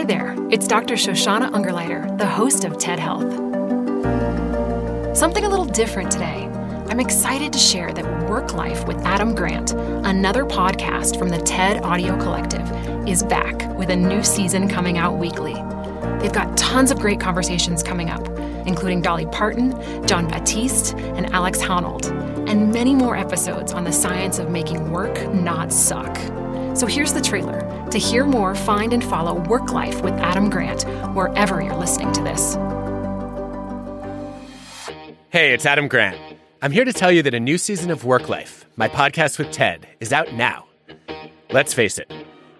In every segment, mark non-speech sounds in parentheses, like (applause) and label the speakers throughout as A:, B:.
A: Hi there, it's Dr. Shoshana Ungerleider, the host of TED Health. Something a little different today. I'm excited to share that WorkLife with Adam Grant, another podcast from the TED Audio Collective, is back with a new season coming out weekly. They've got tons of great conversations coming up, including Dolly Parton, Jon Batiste, and Alex Honnold, and many more episodes on the science of making work not suck. So here's the trailer. To hear more, find and follow WorkLife with Adam Grant wherever you're listening to this.
B: Hey, it's Adam Grant. I'm here to tell you that a new season of WorkLife, my podcast with TED, is out now. Let's face it,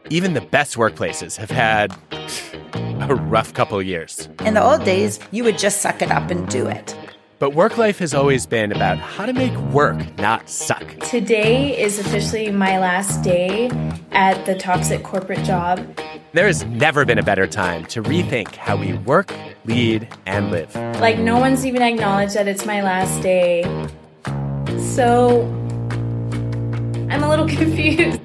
B: even the best workplaces have had (sighs) a rough couple years.
C: In the old days, you would just suck it up and do it.
B: But work life has always been about how to make work not suck.
D: Today is officially my last day at the toxic corporate job.
B: There has never been a better time to rethink how we work, lead, and live.
D: Like, no one's even acknowledged that it's my last day. So, I'm a little (laughs) confused.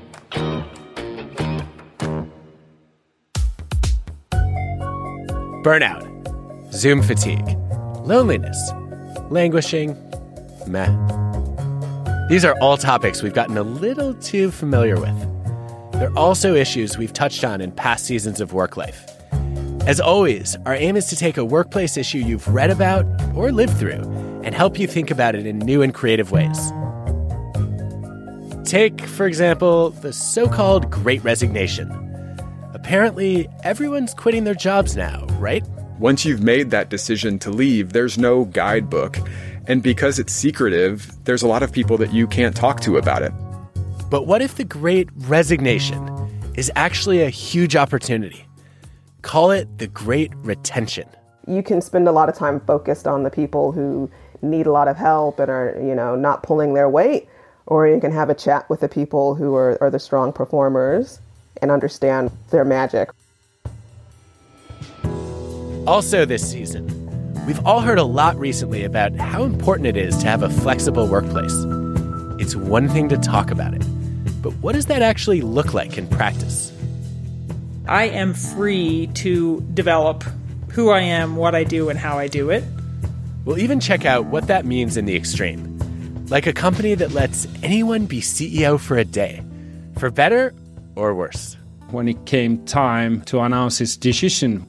B: Burnout, Zoom fatigue, loneliness, languishing, meh. These are all topics we've gotten a little too familiar with. They're also issues we've touched on in past seasons of WorkLife. As always, our aim is to take a workplace issue you've read about or lived through and help you think about it in new and creative ways. Take, for example, the so called Great Resignation. Apparently, everyone's quitting their jobs now, right?
E: Once you've made that decision to leave, there's no guidebook. And because it's secretive, there's a lot of people that you can't talk to about it.
B: But what if the great resignation is actually a huge opportunity? Call it the great retention.
F: You can spend a lot of time focused on the people who need a lot of help and are, you know, not pulling their weight, or you can have a chat with the people who are, are the strong performers and understand their magic.
B: Also, this season, we've all heard a lot recently about how important it is to have a flexible workplace. It's one thing to talk about it, but what does that actually look like in practice?
G: I am free to develop who I am, what I do, and how I do it.
B: We'll even check out what that means in the extreme. Like a company that lets anyone be CEO for a day, for better or worse.
H: When it came time to announce his decision,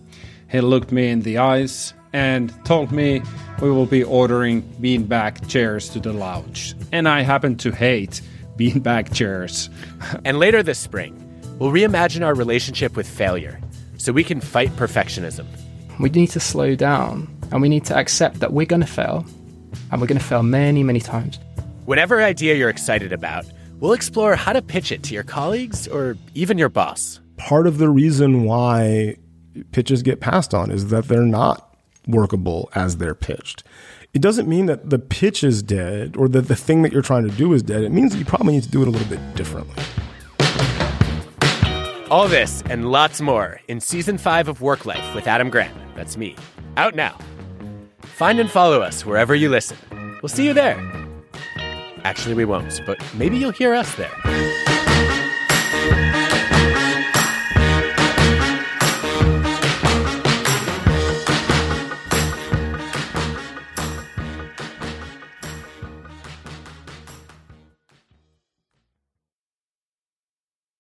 H: he looked me in the eyes and told me we will be ordering beanbag chairs to the lounge. And I happen to hate beanbag chairs. (laughs)
B: and later this spring, we'll reimagine our relationship with failure so we can fight perfectionism.
I: We need to slow down and we need to accept that we're going to fail and we're going to fail many, many times.
B: Whatever idea you're excited about, we'll explore how to pitch it to your colleagues or even your boss.
J: Part of the reason why pitches get passed on is that they're not workable as they're pitched. It doesn't mean that the pitch is dead or that the thing that you're trying to do is dead. It means that you probably need to do it a little bit differently.
B: All this and lots more in season five of WorkLife with Adam Grant. That's me. Out now. Find and follow us wherever you listen. We'll see you there. Actually, we won't, but maybe you'll hear us there.